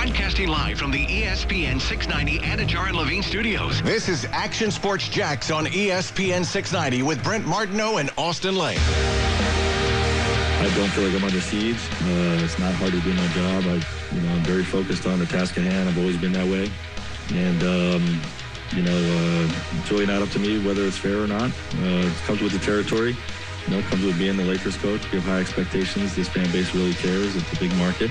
Broadcasting live from the ESPN 690 Anajar and Levine studios. This is Action Sports Jax on ESPN 690 with Brent Martineau and Austin Lane. I don't feel like I'm under siege. Uh, it's not hard to do my job. I, you know, I'm very focused on the task at hand. I've always been that way, and um, you know, uh, it's really not up to me whether it's fair or not. Uh, it comes with the territory. You know, it comes with being the Lakers coach. We have high expectations. This fan base really cares. It's a big market,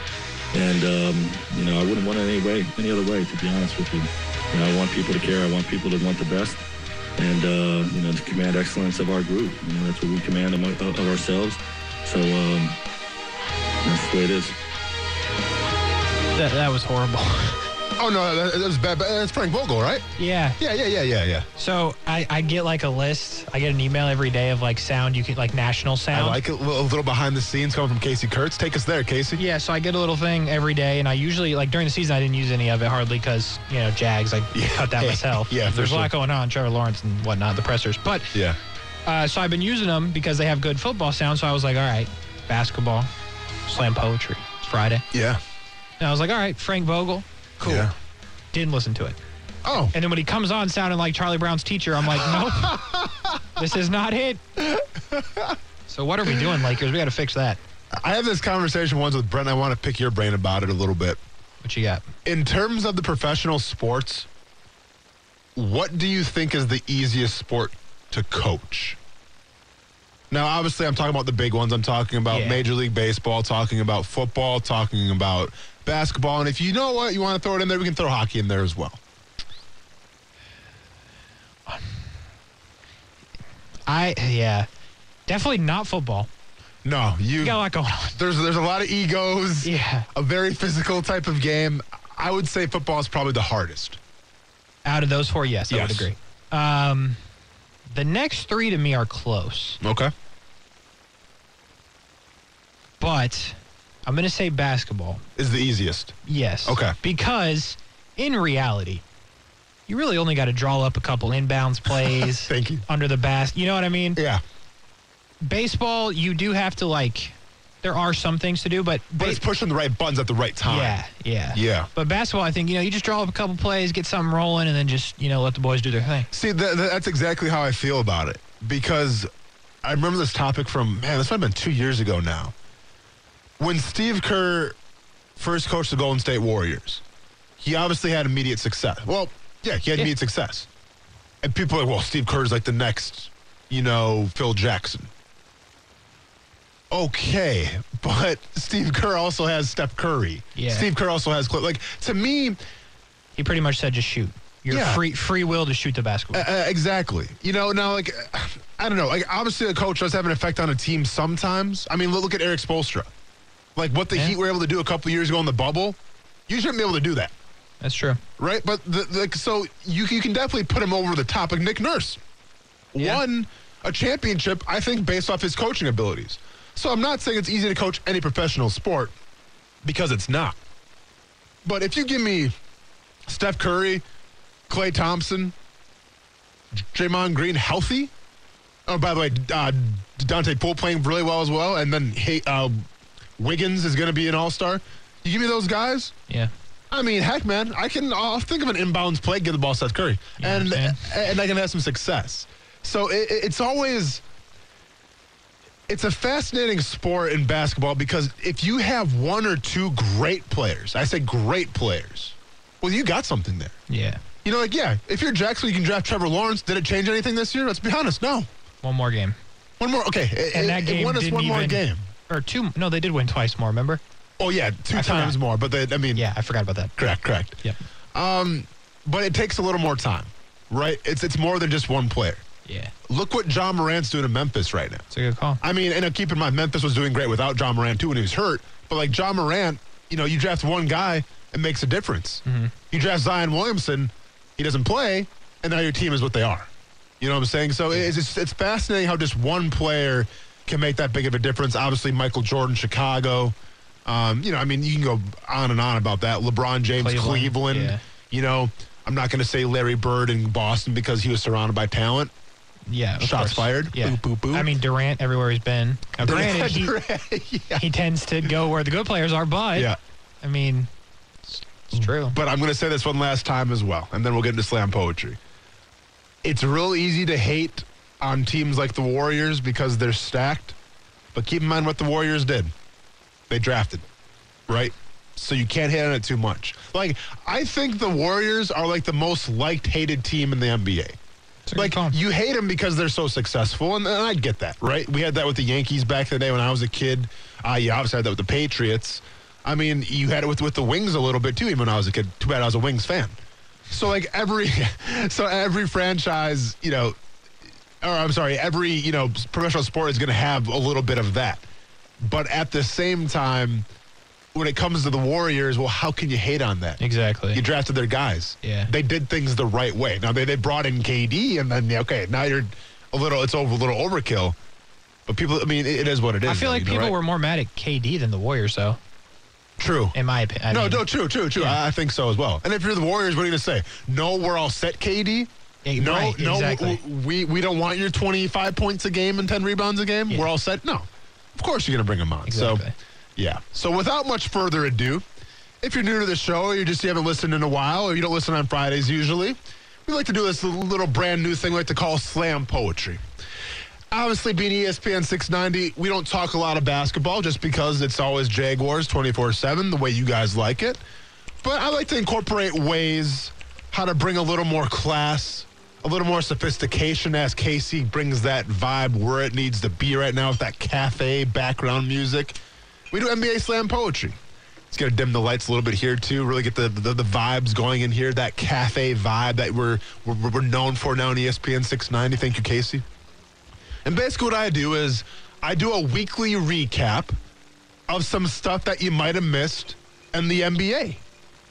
and um, you know, I wouldn't want it any way, any other way. To be honest with you, you know, I want people to care. I want people to want the best and uh, you know to command excellence of our group. You know, that's what we command of, of ourselves. So um, that's the way it is. That, that was horrible. Oh no, that, that was bad. But that's Frank Vogel, right? yeah. Yeah, yeah, yeah, yeah, yeah. So I, I get like a list. I get an email every day of like sound you can like national sound. I like it. A little, behind the scenes coming from Casey Kurtz. Take us there, Casey. Yeah, so I get a little thing every day, and I usually like during the season I didn't use any of it hardly because you know Jags. I Yeah. cut that myself. Yeah, there's a lot going on. Trevor Lawrence and whatnot, the pressers. But Yeah. uh, so I've been using them because they have good football sound. So I was like, all right, basketball, slam poetry. It's Friday, Yeah. and I was like, all right, Frank Vogel, cool. Yeah. Didn't listen to it. Oh. And then when he comes on sounding like Charlie Brown's teacher, I'm like, nope, this is not it. So what are we doing, Lakers? We got to fix that. I have this conversation once with Brent. I want to pick your brain about it a little bit. What you got? In terms of the professional sports, what do you think is the easiest sport to coach? Now, obviously, I'm talking about the big ones. I'm talking about Yeah. Major League Baseball, talking about football, talking about basketball. And if you know what, you want to throw it in there, we can throw hockey in there as well. I yeah, definitely not football. No, you. You got a lot going on. There's there's a lot of egos. Yeah. A very physical type of game. I would say football is probably the hardest. Out of those four, yes, I would agree. Um, the next three to me are close, Okay. but I'm going to say basketball. Is the easiest. Yes. Okay. Because in reality, you really only got to draw up a couple inbounds plays. Thank you. Under the basket. You know what I mean? Yeah. Baseball, you do have to like. There are some things to do, but But ba- it's pushing the right buttons at the right time. Yeah, yeah, Yeah. But basketball, I think you know, you just draw up a couple plays, get something rolling, and then just you know let the boys do their thing. See, th- th- that's exactly how I feel about it because I remember this topic from man, this might have been two years ago now. When Steve Kerr first coached the Golden State Warriors, he obviously had immediate success. Well, yeah, he had Yeah. immediate success, and people are like, well, Steve Kerr's like the next, you know, Phil Jackson. Okay, but Steve Kerr also has Steph Curry. Yeah. Steve Kerr also has like to me. He pretty much said just shoot. You're Yeah. free free will to shoot the basketball. Uh, exactly. You know, now like I don't know. Like obviously, a coach does have an effect on a team sometimes. I mean, look, look at Erik Spoelstra. Like what the Yeah. Heat were able to do a couple years ago in the bubble. You shouldn't be able to do that, That's true. right? But the, the, so you you can definitely put him over the top. Like Nick Nurse Yeah. won a championship, I think, based off his coaching abilities. So I'm not saying it's easy to coach any professional sport because it's not. But if you give me Steph Curry, Klay Thompson, Draymond Green healthy. Oh, by the way, uh, Dante Poole playing really well as well, and then hey, uh, Wiggins is going to be an All Star. You give me those guys. Yeah. I mean, heck, man, I can. I'll think of an inbounds play, get the ball to Seth Curry, Yeah, and and I can have some success. So it, it's always. It's a fascinating sport in basketball because if you have one or two great players, I say great players, well, you got something there. Yeah. You know, like, yeah, if you're Jackson, you can draft Trevor Lawrence. Did it change anything this year? Let's be honest, no. One more game. One more, okay. And it- that it game won us one more even- game. Or two no, they did win twice more, remember? Oh, yeah, two I times forgot. more. But they, I mean, Yeah, I forgot about that. correct, correct. Yep. Um, but it takes a little more time, right? It's it's more than just one player. Yeah. Look what Ja Morant's doing in Memphis right now. It's a good call. I mean, and keep in mind, Memphis was doing great without Ja Morant too when he was hurt. But like Ja Morant, you know, you draft one guy, it makes a difference. Mm-hmm. You draft Zion Williamson, he doesn't play, and now your team is what they are. You know what I'm saying? So it's it's, it's fascinating how just one player can make that big of a difference. Obviously, Michael Jordan, Chicago. Um, you know, I mean, you can go on and on about that. LeBron James, Cleveland, Cleveland. yeah. You know, I'm not going to say Larry Bird in Boston because he was surrounded by talent. Yeah. Shots course. fired. Yeah. Boop, boop, boop. I mean Durant everywhere he's been. Now, granted, he, yeah. he tends to go where the good players are, but yeah. I mean It's true. But I'm going to say this one last time as well, and then we'll get into slam poetry. It's real easy to hate on teams like the Warriors because they're stacked, but keep in mind what the Warriors did. They drafted, right? So you can't hate on it too much. Like, I think the Warriors are like the most liked, hated team in the NBA. It's a good Like, you hate them because they're so successful, and, and I get that, right? We had that with the Yankees back in the day when I was a kid. Uh, you obviously had that with the Patriots. I mean, you had it with, with the Wings a little bit too, even when I was a kid. Too bad I was a Wings fan. So like every, so every franchise, you know, or I'm sorry, every you know professional sport is going to have a little bit of that. But at the same time, when it comes to the Warriors, well, how can you hate on that? Exactly. You drafted their guys. Yeah. They did things the right way. Now they, they brought in KD and then okay, now you're a little it's over a little overkill. But people I mean it, it is what it is. I feel though, like know, people right? were more mad at KD than the Warriors, though. true. In my opinion. no, no, true, true, true. Yeah. I, I think so as well. And if you're the Warriors, what are you gonna say? No, we're all set, KD. No, right, no, exactly. we we don't want your 25 points a game and 10 rebounds a game. Yeah. We're all set. No, of course you're gonna bring them on. Exactly. So, yeah. So without much further ado, if you're new to the show, or you just you haven't listened in a while, or you don't listen on Fridays usually, we like to do this little brand new thing we like to call slam poetry. Obviously, being ESPN 690, we don't talk a lot of basketball just because it's always Jaguars 24 7, the way you guys like it. But I like to incorporate ways how to bring a little more class, a little more sophistication as Casey brings that vibe where it needs to be right now with that cafe background music. We do NBA slam poetry. It's going to dim the lights a little bit here too. Really get the, the the vibes going in here. That cafe vibe that we're we're, we're known for now in ESPN 690. Thank you, Casey. And basically, what I do is I do a weekly recap of some stuff that you might have missed in the NBA.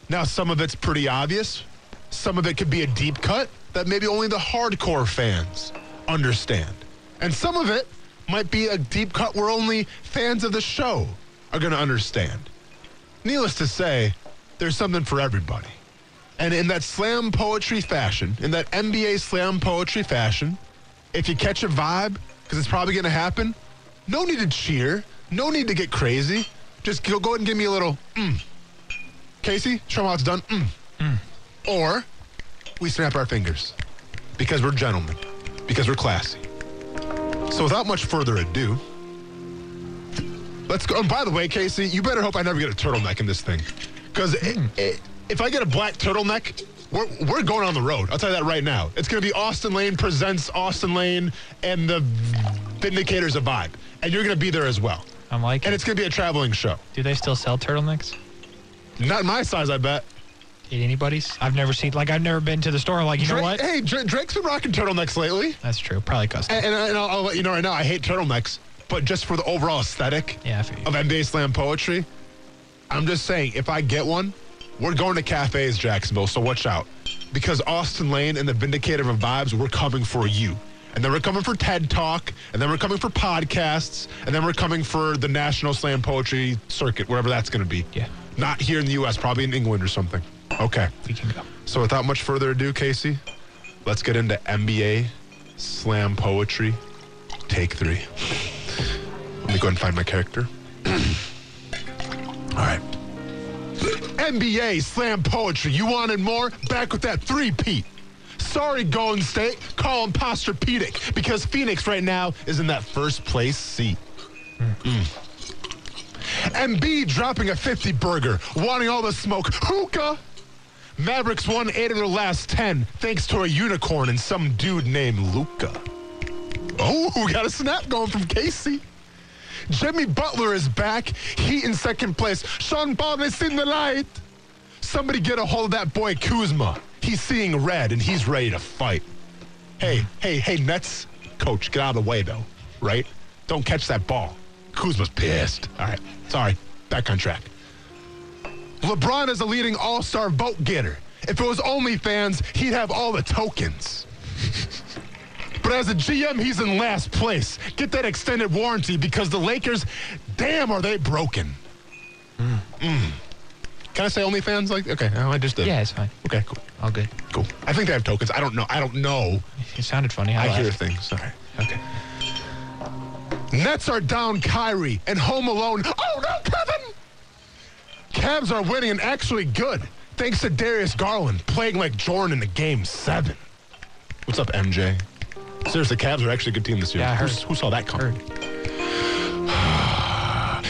Now, some of it's pretty obvious. Some of it could be a deep cut that maybe only the hardcore fans understand. And some of it might be a deep cut where only fans of the show are going to understand. Needless to say, there's something for everybody. And in that slam poetry fashion, in that NBA slam poetry fashion, if you catch a vibe, because it's probably going to happen, no need to cheer, no need to get crazy. Just go, go ahead and give me a little mm. Casey, show 'em how it's done. Mm. Or we snap our fingers because we're gentlemen, because we're classy. So without much further ado, let's go. And by the way, Casey, you better hope I never get a turtleneck in this thing. Because hmm. if I get a black turtleneck, we're, we're going on the road. I'll tell you that right now. It's going to be Austin Lane presents Austin Lane and the Vindicators of Vibe. And you're going to be there as well. I'm like, And it's going to be a traveling show. do they still sell turtlenecks? Not my size, I bet. At anybody's? I've never seen, like, I've never been to the store. Like, you know what? Hey, Dra- Drake's been rocking turtlenecks lately. That's true. Probably custom. And, and, I- and I'll, I'll let you know right now, I hate turtlenecks. But just for the overall aesthetic Yeah, I feel you. of NBA Slam poetry, I'm just saying, if I get one, we're going to cafes, Jacksonville, so watch out. Because Austin Lane and the Vindicator of Vibes, we're coming for you. And then we're coming for TED Talk, and then we're coming for podcasts, and then we're coming for the National Slam Poetry Circuit, wherever that's going to be. Yeah. Not here in the U.S., probably in England or something. Okay. we can go. So without much further ado, Casey, let's get into NBA Slam Poetry. Take three. Let me go and find my character. All right. NBA Slam Poetry. You wanted more? Back with that three-peat. Sorry, Golden State. Call him Posturepedic because Phoenix right now is in that first place seat. Hmm. Mm. MB dropping a 50 burger, wanting all the smoke. Hookah! Mavericks won eight of their last 10 thanks to a unicorn and some dude named Luka. Oh, we got a snap going from Casey. Jimmy Butler is back. Heat in second place. Sean Bond is in the light. Somebody get a hold of that boy Kuzma. He's seeing red and he's ready to fight. Hey, hey, hey, Nets coach, get out of the way though, right? Don't catch that ball. Kuzma's pissed. All right, sorry. Back on track. LeBron is a leading all star vote getter. If it was OnlyFans, he'd have all the tokens. But as a GM, he's in last place. Get that extended warranty because the Lakers, damn, are they broken. Mm. Mm. Can I say OnlyFans? Like, okay, no, I just did. Yeah, it's fine. Okay, cool, All good. cool. I think they have tokens. I don't know. I don't know. It sounded funny. I I, hear things. Right. Okay. Nets are down Kyrie and home alone. Oh no, Kevin! Cavs are winning and actually good. Thanks to Darius Garland playing like Jordan in the game seven. What's up, MJ? Seriously, Cavs are actually a good team this year. Yeah, I heard. Who saw that coming?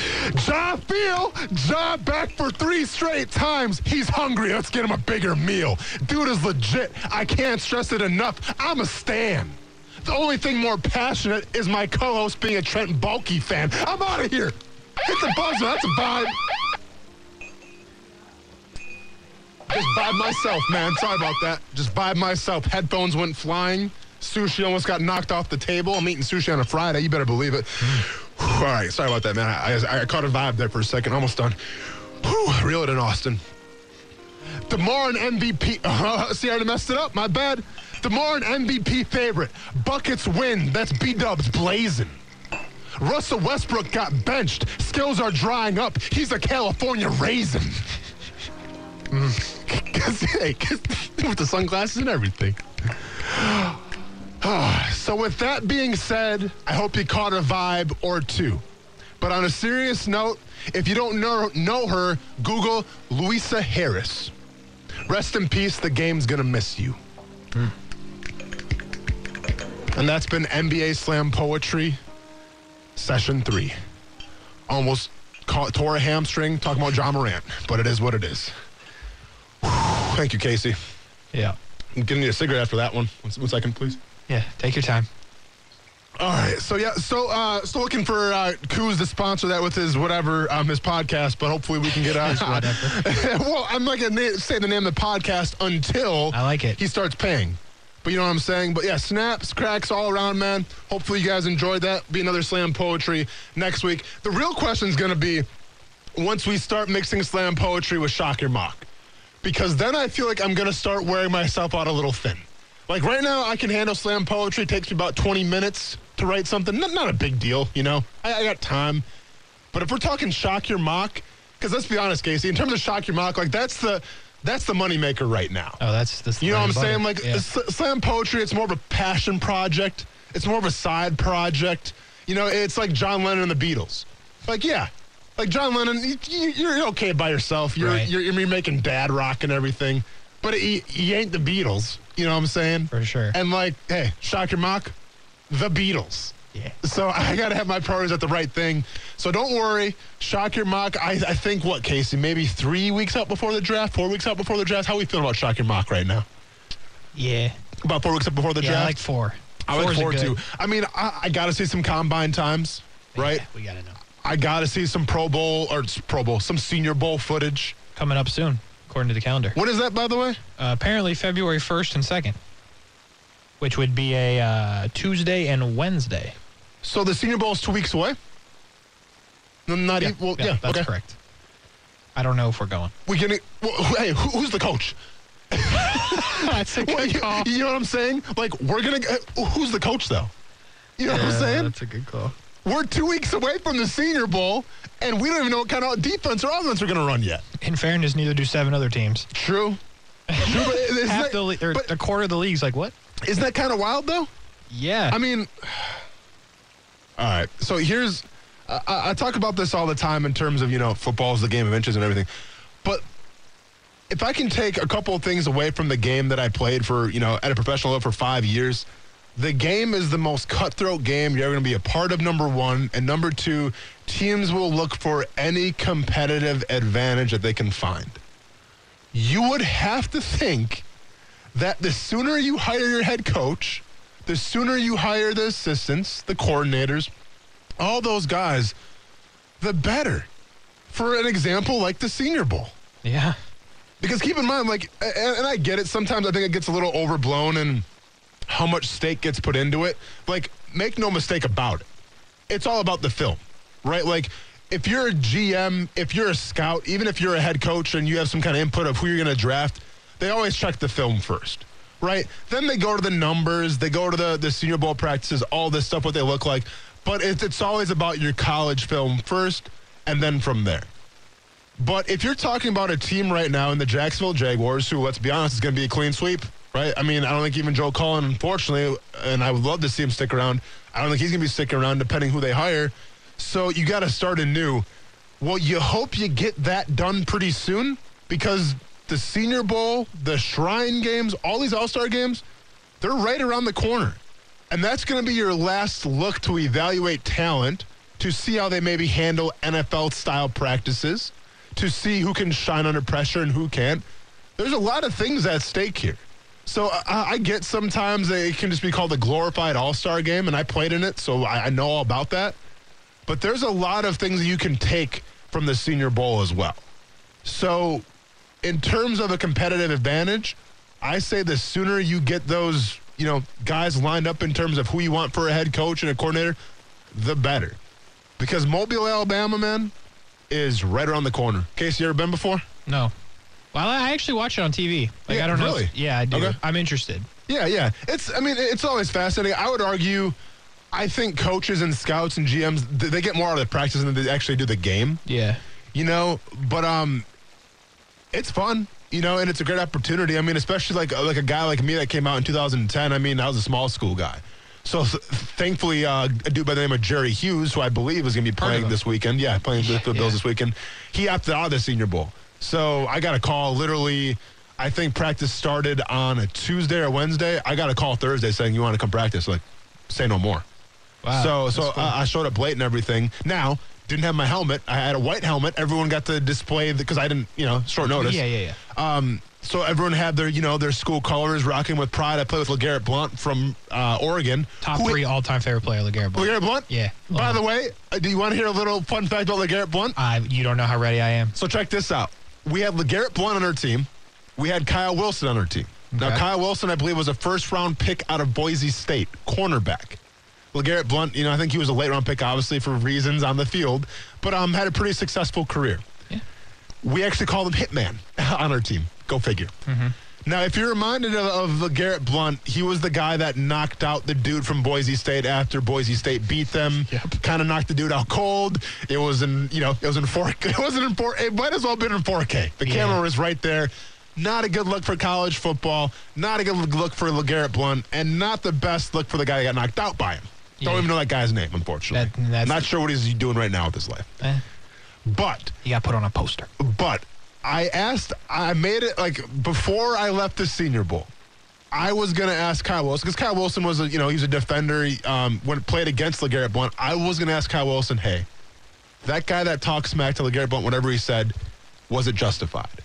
Ja Feel, Ja back for three straight times. He's hungry. Let's get him a bigger meal. Dude is legit. I can't stress it enough. I'm a stan. The only thing more passionate is my co-host being a Trent Baalke fan. I'm out of here. Hit the buzzer. That's a vibe. Just vibe myself, man. Sorry about that. Just vibe myself. Headphones went flying. Sushi almost got knocked off the table. I'm eating sushi on a Friday. You better believe it. All right. Sorry about that, man. I, I, I caught a vibe there for a second. Almost done. Whew, reel it in, Austin. DeMar an MVP. Uh, see, I already messed it up. My bad. DeMar an MVP favorite. Buckets win. That's B Dubs blazing. Russell Westbrook got benched. Skills are drying up. He's a California raisin. Cause, hey, 'cause- with the sunglasses and everything. so with that being said, I hope you caught a vibe or two. But on a serious note, if you don't know, know her, Google Lusia Harris. Rest in peace, the game's gonna miss you. And that's been NBA Slam Poetry, session three. Almost caught, tore a hamstring talking about Ja Morant, but it is what it is. Thank you, Casey. Yeah. I'm getting you a cigarette after that one. One, one second, please. Yeah. Take your time. All right, so yeah, so uh, still looking for uh, Kuz to sponsor that with his whatever um, his podcast, but hopefully we can get uh, well, I'm not gonna na- say the name of the podcast until I like it. He starts paying, but you know what I'm saying. But yeah, snaps, cracks all around, man. Hopefully you guys enjoyed that. Be another slam poetry next week. The real question is gonna be once we start mixing slam poetry with shock your mock, because then I feel like I'm gonna start wearing myself out a little thin. Like right now, I can handle slam poetry. It takes me about 20 minutes to write something. Not, not a big deal, you know. I, I got time. But if we're talking shock your mock, because let's be honest, Casey, in terms of shock your mock, like that's the that's the moneymaker right now. Oh, that's the. You know what I'm saying? Like yeah. slam poetry, it's more of a passion project. It's more of a side project. You know, it's like John Lennon and the Beatles. Like, yeah, like John Lennon, you, you- you're okay by yourself. You're, Right. you're you're making dad rock and everything, but he, he ain't the Beatles. You know what I'm saying? For sure. And like, hey, shock your mock, the Beatles. yeah. So I got to have my priorities at the right thing. So don't worry. Shock your mock. I, I think what, Casey? Maybe three weeks out before the draft, four weeks out before the draft. How we feeling about shock your mock right now? Yeah. About four weeks up before the Yeah. draft. I like four. I Four's four too. I mean, I, I got to see some combine times, right? Yeah, we gotta know. I got to see some Pro Bowl or Pro Bowl, some Senior Bowl footage. Coming up soon, according to the calendar. What is that, by the way? Uh, apparently February 1st and 2nd, which would be a uh, Tuesday and Wednesday. So the Senior Bowl is two weeks away. No, Not Yeah, even. Well, yeah, yeah, that's okay. correct. I don't know if we're going. We getting. Well, hey, who, who's the coach? That's a Well, you, you know what I'm saying? Like we're gonna. uh, Who's the coach though? You know what I'm saying? That's a good call. We're two weeks away from the Senior Bowl, and we don't even know what kind of defense or offense we're gonna run yet. In fairness, neither do seven other teams. True. True, but Half that, the le- or but a quarter of the league's like what? isn't that kind of wild though? Yeah. I mean, all right. So here's, I, I I talk about this all the time in terms of you know football is the game of inches and everything, but if I can take a couple of things away from the game that I played for you know at a professional level for five years, the game is the most cutthroat game you're going to be a part of. Number one, and number two, teams will look for any competitive advantage that they can find. You would have to think that the sooner you hire your head coach, the sooner you hire the assistants, the coordinators, all those guys, the better. For an example, like the Senior Bowl. yeah. Because keep in mind, like, and, and I get it, sometimes I think it gets a little overblown and how much stake gets put into it. Like, make no mistake about it. It's all about the film, right? Like, if you're a GM, if you're a scout, even if you're a head coach and you have some kind of input of who you're going to draft, they always check the film first, right? Then they go to the numbers, they go to the, the Senior Bowl practices, all this stuff, what they look like. But it's, it's always about your college film first and then from there. But if you're talking about a team right now in the Jacksonville Jaguars, who, let's be honest, is going to be a clean sweep, right? I mean, I don't think even Joe Cullen, unfortunately, and I would love to see him stick around. I don't think he's going to be sticking around depending who they hire. So you got to start anew. Well, you hope you get that done pretty soon because the Senior Bowl, the Shrine games, all these All Star games, they're right around the corner. And that's going to be your last look to evaluate talent, to see how they maybe handle NFL style practices, to see who can shine under pressure and who can't. There's a lot of things at stake here. So I, I get sometimes it can just be called a glorified All Star game, and I played in it, so I, I know all about that. But there's a lot of things that you can take from the Senior Bowl as well. So, in terms of a competitive advantage, I say the sooner you get those, you know, guys lined up in terms of who you want for a head coach and a coordinator, the better. Because Mobile, Alabama, man, is right around the corner. Casey, you ever been before? No. Well, I actually watch it on TV. Like Yeah, I don't know. really? if- yeah, I do. Okay. I'm interested. Yeah, yeah. It's I mean, it's always fascinating. I would argue I think coaches and scouts and GMs they get more out of the practice than they actually do the game. Yeah. You know, but um it's fun, you know, and it's a great opportunity. I mean, especially like like a guy like me that came out in 2010. I mean, I was a small school guy. So th- thankfully, uh, a dude by the name of Jerry Hughes, who I believe is going to be playing this weekend, yeah, playing for the Bills Yeah. this weekend, he opted out of the Senior Bowl. So I got a call literally. I think practice started on a Tuesday or Wednesday. I got a call Thursday saying you want to come practice. Like, say no more. Wow. so so cool. uh, I showed up late and everything. Now didn't have my helmet. I had a white helmet. Everyone got to display because I didn't, you know, short notice. Yeah, yeah, yeah. Um, so everyone had their, you know, their school colors, rocking with pride. I played with LeGarrette Blount from uh, Oregon. Top three all-time favorite player, LeGarrette Blount. LeGarrette Blount. Yeah. By the way, do you want to hear a little fun fact about LeGarrette Blount? I, you don't know how ready I am. So check this out. We had LeGarrette Blount on our team. We had Kyle Wilson on our team. Now, Kyle Wilson, I believe, was a first round pick out of Boise State, cornerback. LeGarrette Blount, you know, I think he was a late round pick, obviously, for reasons on the field, but um, had a pretty successful career. Yeah. We actually called him Hitman on our team. Go figure. Now, if you're reminded of, of LeGarrette Blount, he was the guy that knocked out the dude from Boise State after Boise State beat them. Yep. Kind of knocked the dude out cold. It was in, you know, it was in four. It wasn't in four. It might as well have been in 4K. The Yeah. camera was right there. Not a good look for college football. Not a good look for Garrett Blount, and not the best look for the guy that got knocked out by him. Don't Yeah. even know that guy's name, unfortunately. That- Not sure what he's doing right now with his life. Eh, But He got put on a poster. but I asked, I made it like before I left the Senior Bowl. I was gonna ask Kyle Wilson because Kyle Wilson was a you know he's a defender. He, um, when played against LeGarrette Blount, I was gonna ask Kyle Wilson, hey, that guy that talks smack to LeGarrette Blount, whatever he said, was it justified?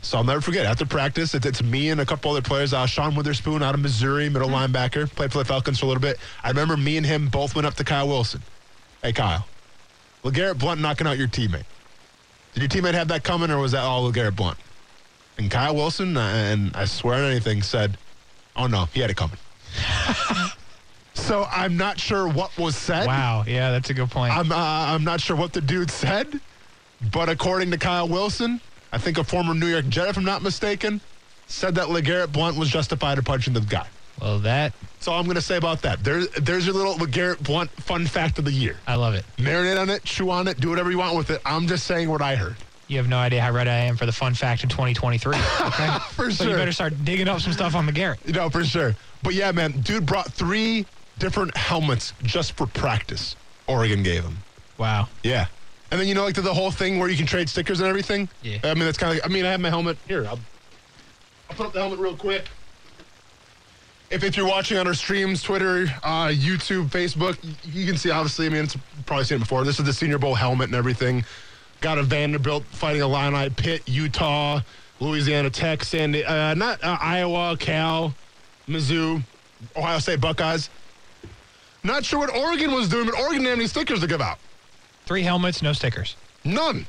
So I'll never forget. After practice, it's, it's me and a couple other players. Uh, Sean Weatherspoon out of Missouri, middle linebacker, played for the Falcons for a little bit. I remember me and him both went up to Kyle Wilson. Hey, Kyle, LeGarrette Blount knocking out your teammate. Did your teammate have that coming, or was that all LeGarrette Blount? And Kyle Wilson, uh, and I swear on anything, said, "Oh no, he had it coming." so I'm not sure what was said. Wow. Yeah, that's a good point. I'm uh, I'm not sure what the dude said, but according to Kyle Wilson, I think a former New York Jet, if I'm not mistaken, said that LeGarrette Blount was justified in punching the guy. well, that That's all I'm going to say about that. There's there's your little LeGarrette Blount fun fact of the year. I love it. Marinate on it, chew on it, do whatever you want with it. I'm just saying what I heard. You have no idea how ready I am for the fun fact in 2023. Okay. For so sure. you better start digging up some stuff on the Garrett. You know, for sure. But yeah, man, dude brought three different helmets just for practice. Oregon gave him. Wow. Yeah. And then you know, like the, the whole thing where you can trade stickers and everything. Yeah. I mean, that's kind of. Like, I mean, I have my helmet here. I'll, I'll put up the helmet real quick. If, if you're watching on our streams, Twitter, uh, YouTube, Facebook, you can see. Obviously, I mean, it's probably seen it before. This is the Senior Bowl helmet and everything. Got a Vanderbilt fighting Illini, Pitt, Utah, Louisiana Tech, Sandy, uh, not uh, Iowa, Cal, Mizzou, Ohio State Buckeyes. Not sure what Oregon was doing, but Oregon didn't have any stickers to give out. Three helmets, no stickers. None.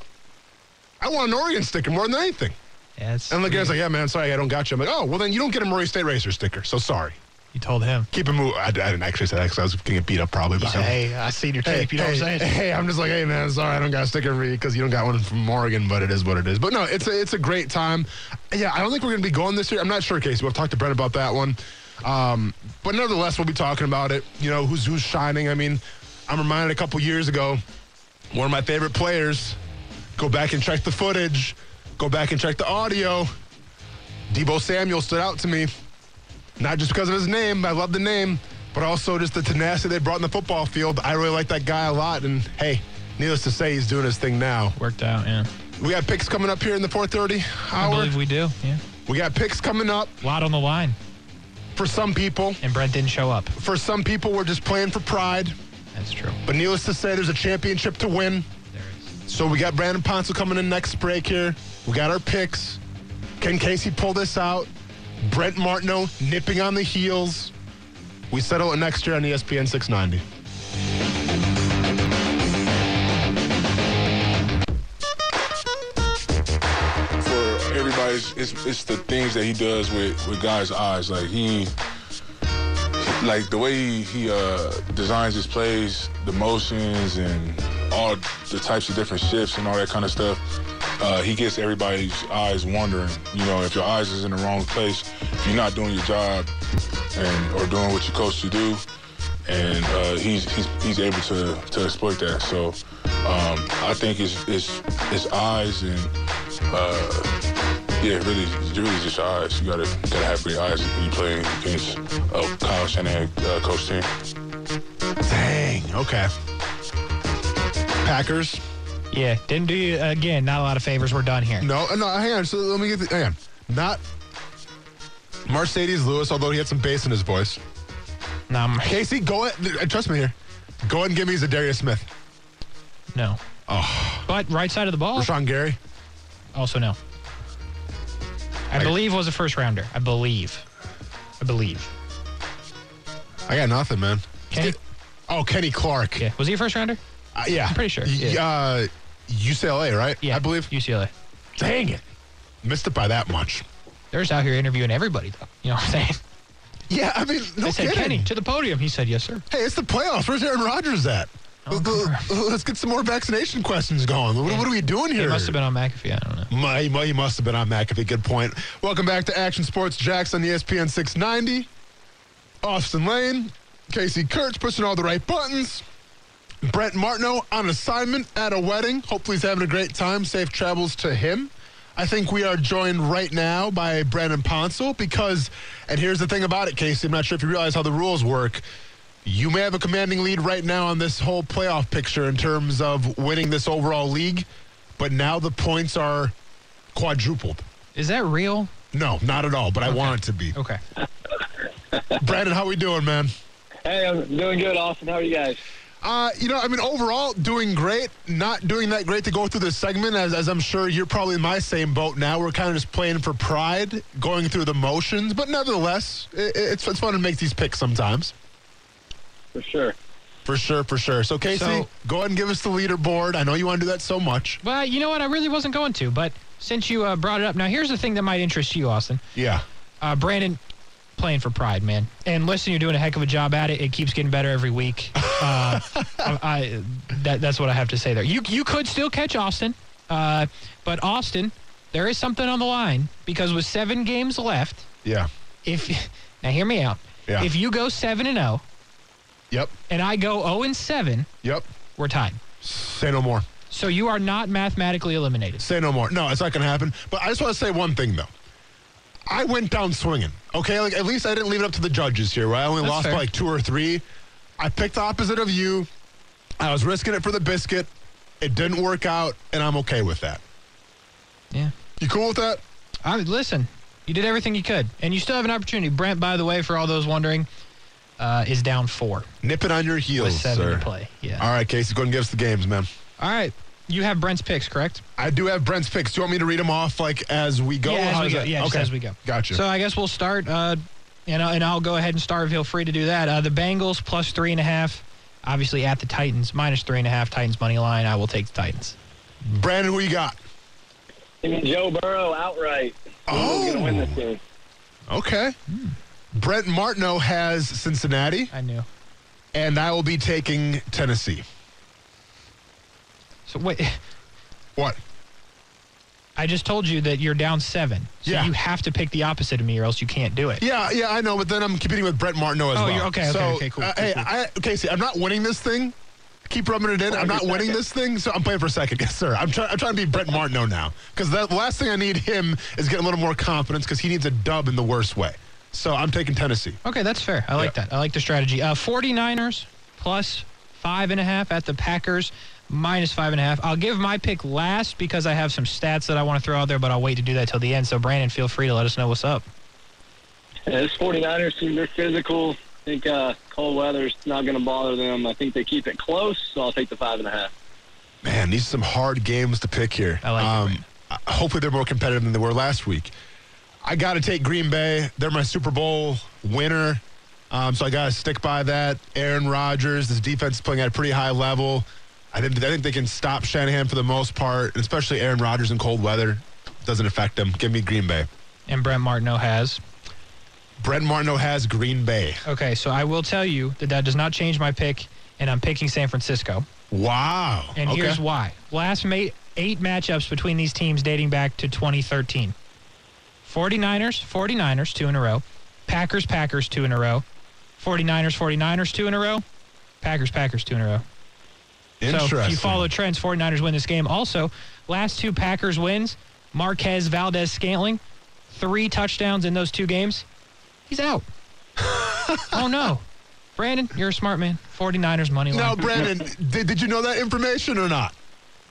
I want an Oregon sticker more than anything. It's And the guy's like, yeah, man, sorry, I don't got you. I'm like, oh, well, then you don't get a Murray State Racer sticker. So sorry. you told him. Keep it moving. I, I didn't actually say that because I was going to get beat up probably. You by said, him. hey, I seen your Hey, tape. You know hey, what I'm saying? hey, I'm just like, hey, man, sorry, I don't got a sticker for you because you don't got one from Oregon, but it is what it is. But no, it's a, it's a great time. Yeah, I don't think we're going to be going this year. I'm not sure, Casey. We'll talk to Brent about that one. Um, but nevertheless, we'll be talking about it. You know, who's who's shining. I mean, I'm reminded a couple years ago, one of my favorite players. Go back and check the footage. Go back and check the audio. Deebo Samuel stood out to me not just because of his name, I love the name, but also just the tenacity they brought in the football field. I really like that guy a lot. And hey, needless to say, he's doing his thing now. Worked out, yeah. We got picks coming up here in the 4:30 hour. I believe we do. Yeah. We got picks coming up A lot on the line. for some people. And Brent didn't show up. For some people, we're just playing for pride. That's true. But needless to say, there's a championship to win. There is. So we got Brandon Ponce coming in next break here. We got our picks. Can Casey pull this out? Brent Martineau nipping on the heels. We settle it next year on ESPN 690. for everybody, it's, it's, it's the things that he does with, with guys' eyes. Like he, like the way he, he uh, designs his plays, the motions, and all the types of different shifts and all that kind of stuff. Uh, he gets everybody's eyes wondering. You know, if your eyes is in the wrong place, if you're not doing your job, and or doing what you're coached to do, and uh, he's he's he's able to to exploit that. So um, I think it's it's it's eyes and uh, yeah, really really just your eyes. You gotta gotta have great eyes when you play against a Kyle Shanahan uh, coach team. Dang. Okay. Packers. Yeah. Didn't do you, again, not a lot of favors. We're done here. No, uh, no. Hang on. So let me get. The, hang on. Not Marcedes Lewis, although he had some bass in his voice. No. I'm- Casey, go ahead. uh, Trust me here. Go ahead and give me Za'Darius Smith. No. Oh, But right side of the ball, Rashan Gary. also no. I I- believe was a first rounder. I believe. I believe. I got nothing, man. Kenny? Oh, Kenny Clark. Yeah. Was he a first rounder? Uh, yeah. I'm pretty sure, yeah. Uh, UCLA, right? Yeah. I believe. UCLA. Dang it. Missed it by that much. They're just out here interviewing everybody, though. You know what I'm saying? Yeah, I mean, no They said, kidding. Kenny, to the podium. He said, yes, sir. Hey, it's the playoffs. Where's Aaron Rodgers at? Oh, Let- Let's get some more vaccination questions going. What, what are we doing here? He must have been on McAfee. I don't know. My, my, he must have been on McAfee. Good point. Welcome back to Action Sports Jax on E ESPN 690. Austin Lane, Casey Kurtz pushing all the right buttons. Brent Martineau on assignment at a wedding. Hopefully he's having a great time. Safe travels to him. I think we are joined right now by Brandon Ponsel because, and here's the thing about it, Casey. I'm not sure if you realize how the rules work. You may have a commanding lead right now on this whole playoff picture in terms of winning this overall league, but now the points are quadrupled. Is that real? No, not at all, but I want it to be. Okay. Brandon, how we doing, man? Hey, I'm doing good, Austin. How are you guys? Uh, you know, I mean, overall, doing great. Not doing that great to go through this segment, as, as I'm sure you're probably in my same boat now. We're kind of just playing for pride, going through the motions, but nevertheless, it, it's, it's fun to make these picks sometimes. For sure. For sure, for sure. So, Casey, So- go ahead and give us the leaderboard. I know you want to do that so much. Well, you know what? I really wasn't going to, but since you uh, brought it up, now here's the thing that might interest you, Austin. Yeah. Uh, Brandon, playing for pride, man. And listen, you're doing a heck of a job at it. It keeps getting better every week. Uh, I, I- that, that's what I have to say there. You you could still catch Austin, uh, but Austin, there is something on the line because with seven games left, Yeah. if now hear me out. Yeah. If you go seven and zero, Yep. and I go zero and seven, Yep. we're tied. Say no more. So you are not mathematically eliminated. Say no more. No, it's not going to happen. But I just want to say one thing, though. I went down swinging. Okay, like at least I didn't leave it up to the judges here. Right? I only That's lost fair. by like two or three. I picked the opposite of you. I was risking it for the biscuit. It didn't work out, and I'm okay with that. Yeah. You cool with that? I listen. You did everything you could, and you still have an opportunity. Brent, by the way, for all those wondering, uh, is down four Nip it on your with heels, seven sir. to play. Yeah. All right, Casey, go ahead and give us the games, man. All right. You have Brent's picks, correct? I do have Brent's picks. Do you want me to read them off like as we go? yeah, as we go. that- Yeah, just okay. as we go. Gotcha. So I guess we'll start, uh, and, I'll, and I'll go ahead and start. Feel free to do that. Uh, the Bengals plus three and a half, obviously at the Titans, minus three and a half. Titans money line. I will take the Titans. Brandon, who you got? Give me Joe Burrow outright. Oh. Who's going to win this game? Okay. Hmm. Brent Martineau has Cincinnati, I knew. and I will be taking Tennessee. So wait, What? I just told you that you're down seven. So Yeah. you have to pick the opposite of me, or else you can't do it. Yeah, yeah, I know, but then I'm competing with Brett Martineau as Oh, well. you're- okay, okay, so, okay, cool, uh, cool, hey, cool. I, Casey, I'm not winning this thing. Keep rubbing it in. I'm not winning this thing, so I'm playing for a second. Yes, sir. I'm, try, I'm trying to be Brett Martineau now because the last thing I need him is getting a little more confidence because he needs a dub in the worst way. So I'm taking Tennessee. Okay, that's fair. I like Yeah. that. I like the strategy. Uh, 49ers plus five and a half at the Packers minus five and a half. I'll give my pick last because I have some stats that I want to throw out there, but I'll wait to do that till the end. So Brandon, feel free to let us know what's up. Yeah, this 49ers team, they're physical. I think uh, cold weather's not going to bother them. I think they keep it close, so I'll take the five and a half. Man, these are some hard games to pick here. I like it, um, Hopefully, they're more competitive than they were last week. I got to take Green Bay. They're my Super Bowl winner. Um, so I got to stick by that. Aaron Rodgers, this defense is playing at a pretty high level. I think, I think they can stop Shanahan for the most part, especially Aaron Rodgers in cold weather. Doesn't affect them. Give me Green Bay. And Brent Martineau has. Brent Martineau has Green Bay. Okay, so I will tell you that that does not change my pick, and I'm picking San Francisco. Wow. And okay. here's why. Last eight matchups between these teams dating back to 2013. 49ers, 49ers, two in a row. Packers, Packers, two in a row. 49ers, 49ers, two in a row. Packers, Packers, two in a row. Interesting. So if you follow trends, 49ers win this game. Also, last two Packers wins, Marquez Valdes-Scantling, three touchdowns in those two games. He's out. oh, no. Brandon, you're a smart man. 49ers money line. Now, Brandon, did, did you know that information or not?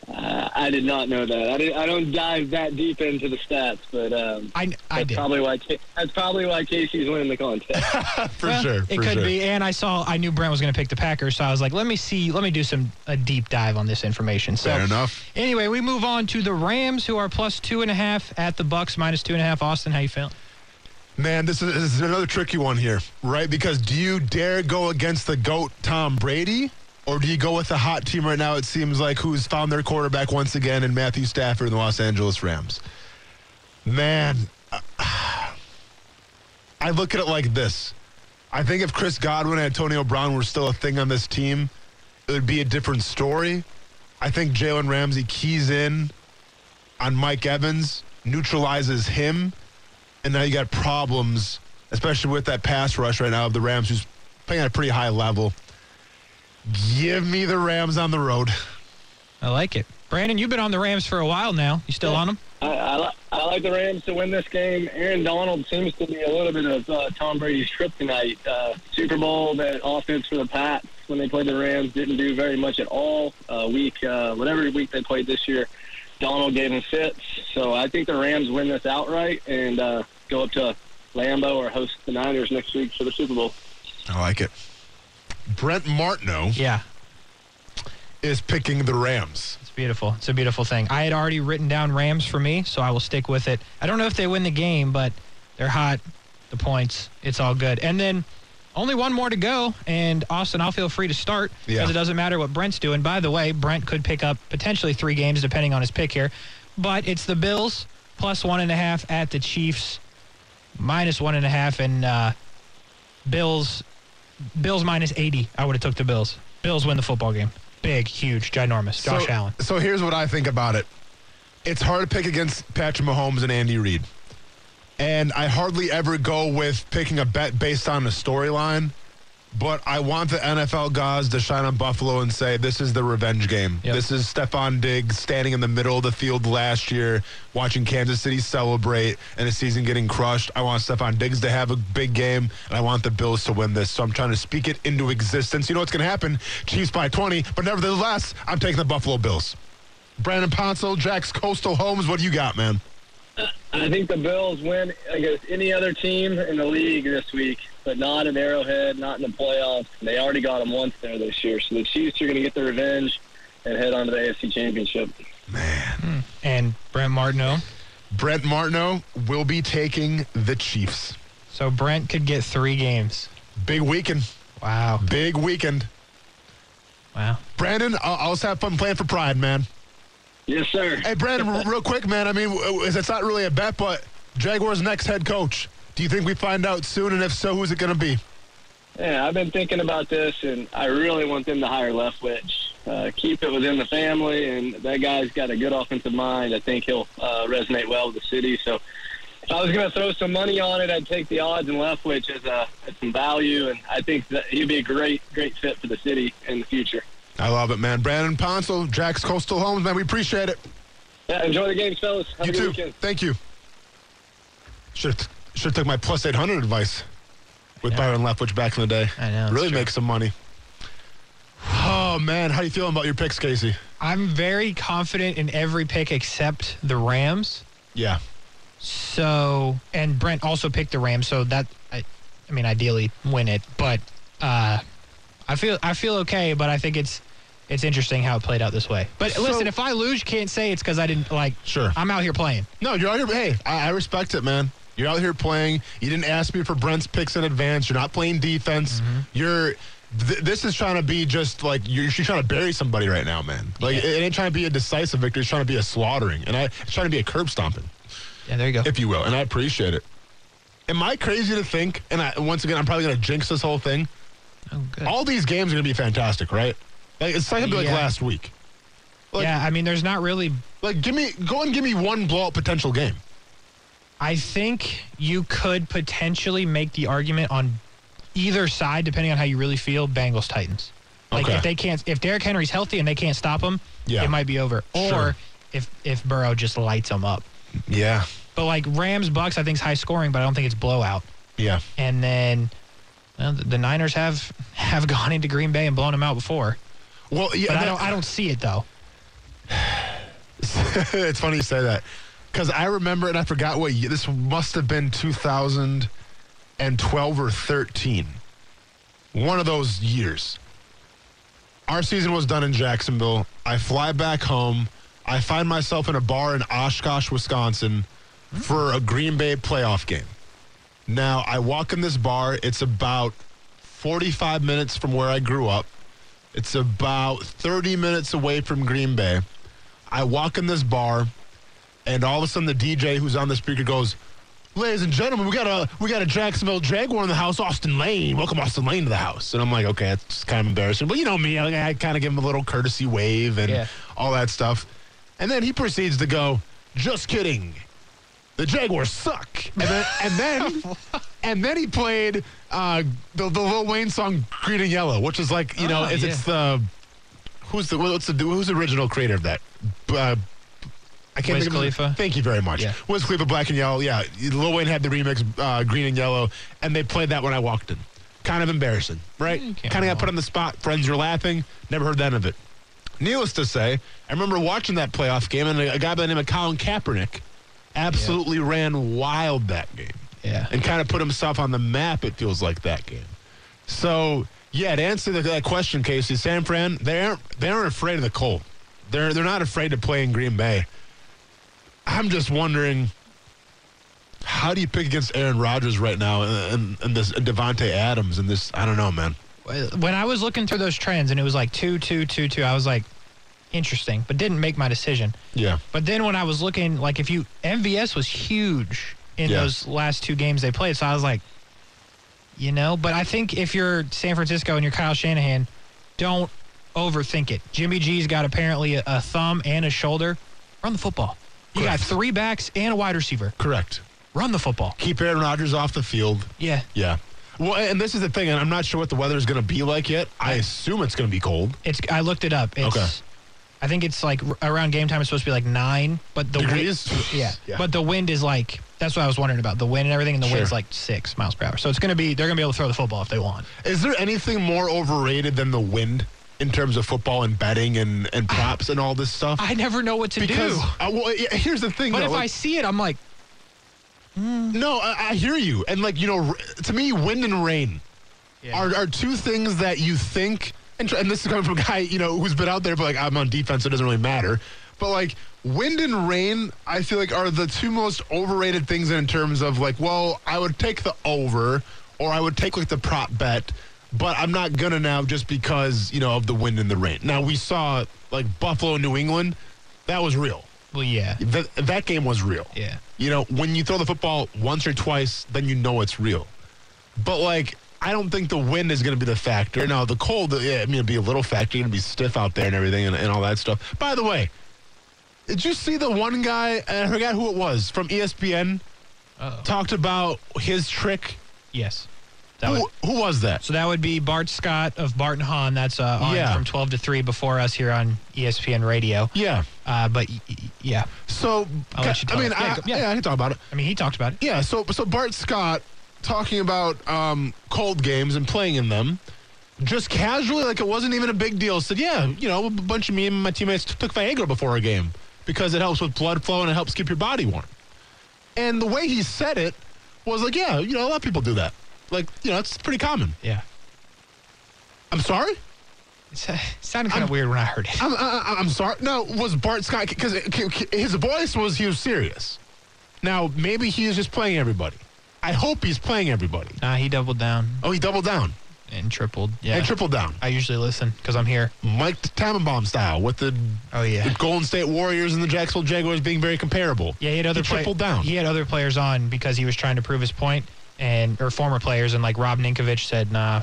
Uh, I did not know that. I, did, I don't dive that deep into the stats, but um, I, I that's did. probably why that's probably why Casey's winning the contest. For Well, sure. It for could sure. be. And I saw, I knew Brent was going to pick the Packers, so I was like, let me see, let me do some a deep dive on this information. So Fair enough. Anyway, we move on to the Rams, who are plus two and a half at the Bucs, minus two and a half. Austin, how you feeling? Man, this is, this is another tricky one here, right? Because do you dare go against the GOAT Tom Brady? Or do you go with the hot team right now, it seems like, who's found their quarterback once again in Matthew Stafford and the Los Angeles Rams? Man, uh, I look at it like this. I think if Chris Godwin and Antonio Brown were still a thing on this team, it would be a different story. I think Jalen Ramsey keys in on Mike Evans, neutralizes him, and now you got problems, especially with that pass rush right now of the Rams, who's playing at a pretty high level. Give me the Rams on the road. I like it. Brandon, you've been on the Rams for a while now. You still on them? I, I, li- I like the Rams to win this game. Aaron Donald seems to be a little bit of uh, Tom Brady's kryptonite. Uh, Super Bowl, that offense for the Pats when they played the Rams didn't do very much at all. Uh, week, uh, whatever week they played this year, Donald gave them fits. So I think the Rams win this outright and uh, go up to Lambeau or host the Niners next week for the Super Bowl. I like it. Brent Martineau Yeah. is picking the Rams. It's beautiful. It's a beautiful thing. I had already written down Rams for me, so I will stick with it. I don't know if they win the game, but they're hot. The points. It's all good. And then only one more to go. And Austin, I'll feel free to start because Yeah. it doesn't matter what Brent's doing. By the way, Brent could pick up potentially three games depending on his pick here. But it's the Bills plus one and a half at the Chiefs, minus one and a half, and uh, Bills Bills minus 80. I would have took the Bills. Bills win the football game. Big, huge, ginormous. Josh so, Allen. So here's what I think about it. It's hard to pick against Patrick Mahomes and Andy Reid. And I hardly ever go with picking a bet based on a storyline. But I want the NFL gods to shine on Buffalo and say this is the revenge game. Yep. This is Stefon Diggs standing in the middle of the field last year, watching Kansas City celebrate and the season getting crushed. I want Stefon Diggs to have a big game, and I want the Bills to win this. So I'm trying to speak it into existence. You know what's going to happen? Chiefs by 20, but nevertheless, I'm taking the Buffalo Bills. Brandon Ponsel, Jack's Coastal Homes. What do you got, man? I think the Bills win against any other team in the league this week, but not in Arrowhead, not in the playoffs. They already got them once there this year, so the Chiefs are going to get their revenge and head on to the AFC Championship. Man. Hmm. And Brent Martineau. Brent Martineau will be taking the Chiefs. So Brent could get three games. Big weekend. Wow. Big weekend. Wow. Brandon, I'll, I'll just have fun playing for Pride, man. Yes, sir. Hey, Brandon, real quick, man. I mean, it's not really a bet, but Jaguars' next head coach. Do you think we find out soon? And if so, who's it going to be? Yeah, I've been thinking about this, and I really want them to hire Leftwich. Uh, keep it within the family, and that guy's got a good offensive mind. I think he'll uh, resonate well with the city. So if I was going to throw some money on it, I'd take the odds and Leftwich as, a, as some value, and I think that he'd be a great, great fit for the city in the future. I love it, man. Brandon Ponsel, Jack's Coastal Homes, man. We appreciate it. Yeah, enjoy the games, fellas. Have you a good too. weekend. Thank you. Should should have took my plus eight hundred advice with Byron Leftwich back in the day. I know, Really true. make some money. Oh, man, how you feeling about your picks, Casey? I'm very confident in every pick except the Rams. Yeah. So, and Brent also picked the Rams, so that I, I mean, ideally win it, but uh, I feel I feel okay, but I think it's it's interesting how it played out this way. But So- listen, if I lose, you can't say it's because I didn't like. Sure. I'm out here playing. No, you're out here. Hey, I, I respect it, man. You're out here playing. You didn't ask me for Brent's picks in advance. You're not playing defense. Mm-hmm. You're. Th- this is trying to be just like you're, you're trying to bury somebody right now, man. Like Yeah. it ain't trying to be a decisive victory. It's trying to be a slaughtering, and I it's trying to be a curb stomping, Yeah, there you go. if you will. And I appreciate it. Am I crazy to think? And I, once again, I'm probably going to jinx this whole thing. oh, good. All these games are going to be fantastic, right? Like it's not going to be like Yeah. last week. like- yeah, I mean, there's not really. Like give me go and give me one blowout potential game. I think you could potentially make the argument on either side, depending on how you really feel. Bengals Titans. Like Okay. if they can't, if Derrick Henry's healthy and they can't stop him, Yeah. it might be over. Or Sure. if if Burrow just lights them up. Yeah, But like Rams Bucs, I think is high scoring, but I don't think it's blowout. yeah. And then well, the, Niners have have gone into Green Bay and blown them out before, Well, yeah. but I don't I don't see it though. it's funny you say that because I remember, and I forgot what year. This must have been 2012 or 13. One of those years. Our season was done in Jacksonville. I fly back home. I find myself in a bar in Oshkosh, Wisconsin for a Green Bay playoff game. Now, I walk in this bar. It's about 45 minutes from where I grew up. It's about 30 minutes away from Green Bay. I walk in this bar, and all of a sudden the DJ who's on the speaker goes, "Ladies and gentlemen, we got a we got a Jacksonville Jaguar in the house, Austen Lane. Welcome Austen Lane to the house." And I'm like, "Okay, it's kind of embarrassing, but you know me, I, I kind of give him a little courtesy wave and Yeah. all that stuff." And then he proceeds to go, "Just kidding." The Jaguars suck. And then and then and then he played uh, the the Lil Wayne song Green and Yellow, which is like, you know, Oh, it's, it's the who's the what's the who's the original creator of that? Uh, I can't Wiz think of Khalifa? Thank you very much. Yeah. Wiz Khalifa, Black and Yellow. Yeah, Lil Wayne had the remix, uh, Green and Yellow, and they played that when I walked in. Kind of embarrassing, right? Mm, kind of got put on the spot. Friends were laughing. Never heard the end of it. Needless to say, I remember watching that playoff game, and a, a guy by the name of Colin Kaepernick absolutely ran wild that game Yeah. and kind of put himself on the map. It feels like that game. So yeah, to answer the, that question, Casey, San Fran they aren't they aren't afraid of the cold. They're they're not afraid to play in Green Bay. I'm just wondering. How do you pick against Aaron Rodgers right now and, and, and this Davante Adams and this? I don't know, man. when I was looking through those trends and it was like two, two, two, two, I was like, interesting, but didn't make my decision. Yeah, But then when I was looking, like if you MVS was huge in Yeah. those last two games they played, so I was like, you know. But I think if you're San Francisco and you're Kyle Shanahan, don't overthink it. Jimmy G's got apparently a, a thumb and a shoulder. Run the football. You got three backs and a wide receiver. correct. Run the football. Keep Aaron Rodgers off the field. Yeah. Yeah. Well, and this is the thing, and I'm not sure what the weather is going to be like yet. I assume it's going to be cold. It's. I looked it up. It's, Okay. I think it's like around game time. It's supposed to be like nine, but the Degrees? wind. Yeah, Yeah. But the wind is like. That's what I was wondering about the wind and everything, and the Sure. wind's like six miles per hour. So it's gonna be. They're gonna be able to throw the football if they want. Is there anything more overrated than the wind in terms of football and betting and, and props and all this stuff? I never know what to because do. uh, well, yeah, here's the thing. But though, if I see it, I'm like, no, I, I hear you, and like you know, r- to me, wind and rain Yeah. are are two things that you think. And, tr- and this is coming from a guy you know who's been out there, but like I'm on defense, so it doesn't really matter. But like wind and rain, I feel like are the two most overrated things in terms of like, well, I would take the over, or I would take like the prop bet, but I'm not gonna now just because you know of the wind and the rain. Now we saw like Buffalo, New England, that was real. well, yeah, That that game was real. yeah. You know, when you throw the football once or twice, then you know it's real. But like, I don't think the wind is to be the factor. Now, the cold, yeah, I mean, it'll be a little factor. You're to be stiff out there and everything and, and all that stuff. By the way, did you see the one guy, uh, I forgot who it was, from ESPN, Uh-oh. talked about his trick? Yes. That Who, would, who was that? so that would be Bart Scott of Bart and Hahn. That's uh, on Yeah. from 12 to 3 before us here on ESPN Radio. Yeah. Uh, but y- yeah, So, I'll let you I mean, Yeah, I, yeah. yeah. I can talk about it. I mean, he talked about it. Yeah, so so Bart Scott talking about um, cold games and playing in them, just casually, like it wasn't even a big deal, said, "Yeah, you know, a bunch of me and my teammates took Viagra before a game because it helps with blood flow and it helps keep your body warm." And the way he said it was like, "Yeah, you know, a lot of people do that. Like, you know, it's pretty common." Yeah. I'm sorry. It's, uh, it sounded kind of weird when I heard it. I'm, I, I'm sorry. No, was Bart Scott because his voice was he was serious. Now maybe he is just playing everybody. I hope he's playing everybody. Nah, he doubled down Oh, he doubled down and tripled. Yeah. and tripled down. I usually listen because I'm here. Mike Tannenbaum style with the, Oh, yeah. the Golden State Warriors and the Jacksonville Jaguars being very comparable. Yeah, he had other he play- tripled down. He had other players on because he was trying to prove his point, and or former players, and like Rob Ninkovich said, "Nah,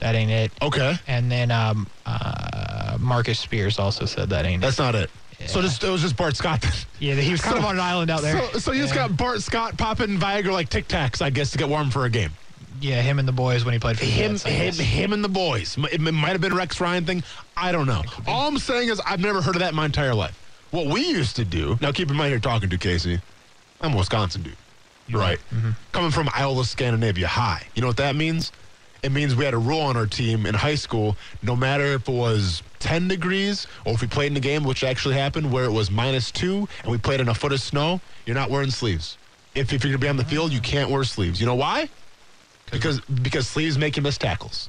that ain't it." Okay, And then um, uh, Marcus Spears also said that ain't it. that's not it. So just it was just Bart Scott. then. Yeah, he was kind So- of on an island out there. So, so you just got Bart Scott popping Viagra like Tic Tacs, I guess, to get warm for a game. yeah, him and the boys when he played for the him, Jets, him, him, and the boys. It, might have been a Rex Ryan thing. I don't know. All I'm saying is I've never heard of that in my entire life. What we used to do. Now, keep in mind, you're talking to Casey. I'm a Wisconsin dude, right? Mm-hmm. Coming from Iola-Scandinavia High. You know what that means? It means we had a rule on our team in high school. No matter if it was 10 degrees or if we played in a game, which actually happened, where it was minus two and we played in a foot of snow, you're not wearing sleeves. If, if you're going to be on the field, you can't wear sleeves. You know why? Because because sleeves make you miss tackles.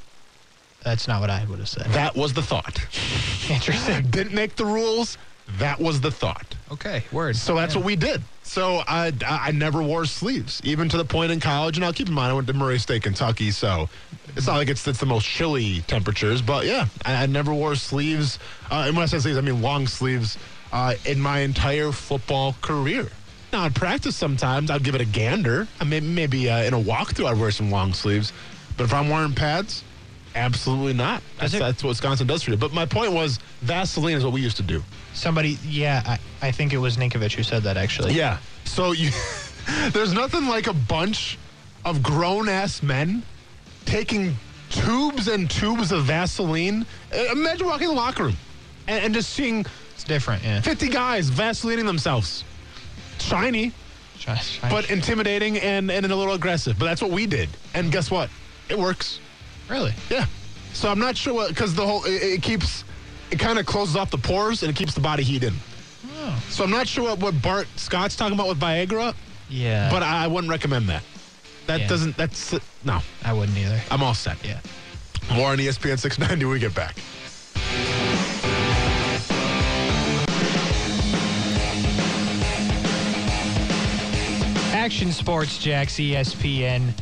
That's not what I would have said. That was the thought. Interesting. Didn't make the rules. That was the thought. Okay, word. So that's what we did. So I, I never wore sleeves, even to the point in college. And I'll keep in mind I went to Murray State, Kentucky, so it's not like it's it's the most chilly temperatures. But yeah, I, I never wore sleeves. Uh, and when I say sleeves, I mean long sleeves uh, in my entire football career. Now in practice, sometimes I'd give it a gander. I mean, maybe uh, in a walkthrough I'd wear some long sleeves. But if I'm wearing pads, absolutely not. That's, it- that's what Wisconsin does for you. But my point was Vaseline is what we used to do. Somebody, yeah, I, I think it was Ninkovich who said that actually. Yeah. So you, there's nothing like a bunch of grown ass men taking tubes and tubes of Vaseline. Uh, Imagine walking in the locker room and, and just seeing It's different, yeah. 50 guys Vaselining themselves. Shiny, try- but intimidating and, and a little aggressive. But that's what we did. And guess what? It works. Really? Yeah. So I'm not sure what, because the whole, it, it keeps, it kind of closes off the pores and it keeps the body heat in. Oh. So I'm not sure what, what Bart Scott's talking about with Viagra. Yeah. But I wouldn't recommend that. That Yeah. doesn't. That's no. I wouldn't either. I'm all set. Yeah. More on ESPN 690 when we get back. Action Sports Jax, ESPN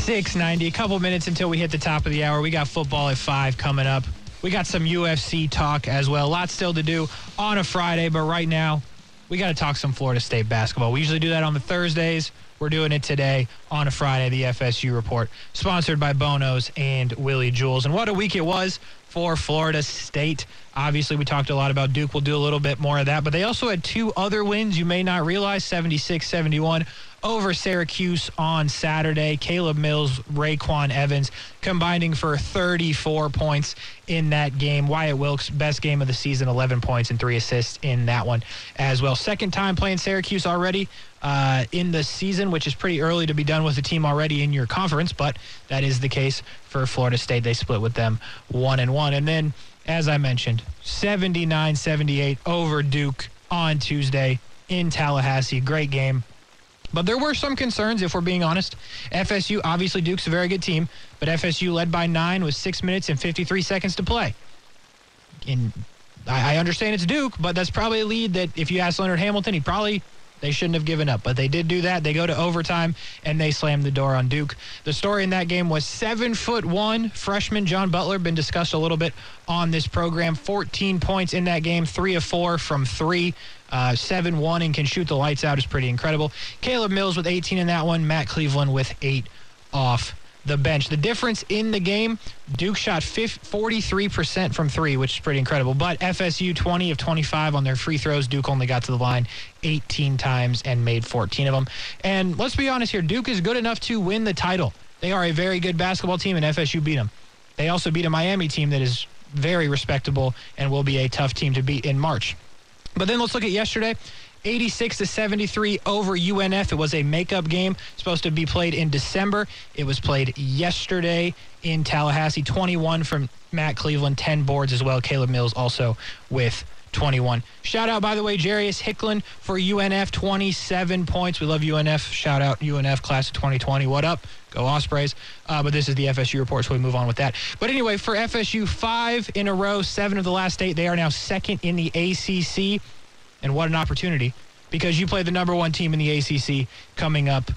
690. A couple minutes until we hit the top of the hour. We got football at 5 coming up. We got some UFC talk as well. A lot still to do on a Friday, but right now, we got to talk some Florida State basketball. We usually do that on the Thursdays. We're doing it today on a Friday, the FSU report, sponsored by Bonos and Willie Jewell's. And what a week it was for Florida State. Obviously, we talked a lot about Duke. We'll do a little bit more of that. But they also had two other wins you may not realize 76 71 over Syracuse on Saturday. Caleb Mills, RayQuan Evans combining for 34 points in that game. Wyatt Wilkes, best game of the season, 11 points and three assists in that one as well. Second time playing Syracuse already uh, in the season, which is pretty early to be done with a team already in your conference, but that is the case for Florida State. They split with them one and one. And then, as I mentioned, 79 78 over Duke on Tuesday in Tallahassee. Great game. But there were some concerns, if we're being honest. FSU, obviously, Duke's a very good team, but FSU led by nine with six minutes and 53 seconds to play. And I, I understand it's Duke, but that's probably a lead that if you ask Leonard Hamilton, he probably they shouldn't have given up. But they did do that. They go to overtime and they slammed the door on Duke. The story in that game was seven foot one freshman John Butler, been discussed a little bit on this program. 14 points in that game, three of four from three. Uh, 7 1 and can shoot the lights out is pretty incredible. Caleb Mills with 18 in that one. Matt Cleveland with 8 off the bench. The difference in the game Duke shot 43% from three, which is pretty incredible. But FSU 20 of 25 on their free throws. Duke only got to the line 18 times and made 14 of them. And let's be honest here Duke is good enough to win the title. They are a very good basketball team, and FSU beat them. They also beat a Miami team that is very respectable and will be a tough team to beat in March. But then let's look at yesterday. 86 to 73 over UNF. It was a makeup game supposed to be played in December. It was played yesterday in Tallahassee. 21 from Matt Cleveland, 10 boards as well. Caleb Mills also with 21. Shout out, by the way, Jarius Hicklin for UNF, 27 points. We love UNF. Shout out UNF class of 2020. What up? Go Ospreys. Uh, but this is the FSU report, so we move on with that. But anyway, for FSU, five in a row, seven of the last eight. They are now second in the ACC. And what an opportunity because you play the number one team in the ACC coming up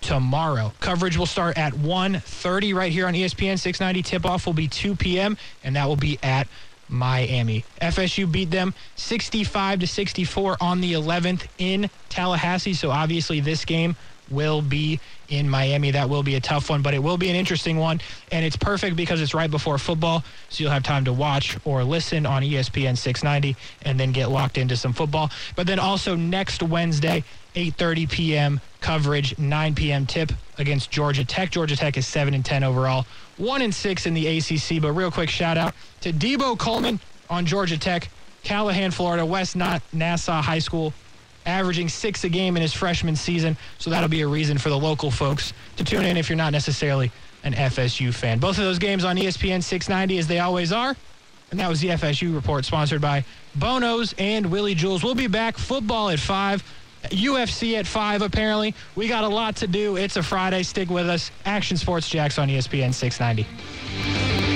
tomorrow. Coverage will start at 1.30 right here on ESPN 690. Tip-off will be 2 p.m., and that will be at Miami. FSU beat them 65 to 64 on the 11th in Tallahassee. So obviously this game will be in Miami. That will be a tough one, but it will be an interesting one. And it's perfect because it's right before football. So you'll have time to watch or listen on ESPN 690 and then get locked into some football. But then also next Wednesday, 8:30 p.m. coverage, 9 p.m. tip against Georgia Tech. Georgia Tech is 7 and 10 overall, 1 and 6 in the ACC. But real quick shout out to Deebo Coleman on Georgia Tech, Callahan, Florida, West Nassau High School, averaging six a game in his freshman season. So that'll be a reason for the local folks to tune in if you're not necessarily an FSU fan. Both of those games on ESPN 690 as they always are. And that was the FSU report sponsored by Bonos and Willie Jewell's. We'll be back football at 5. UFC at 5 apparently. We got a lot to do. It's a Friday. Stick with us. Action Sports Jax on ESPN 690.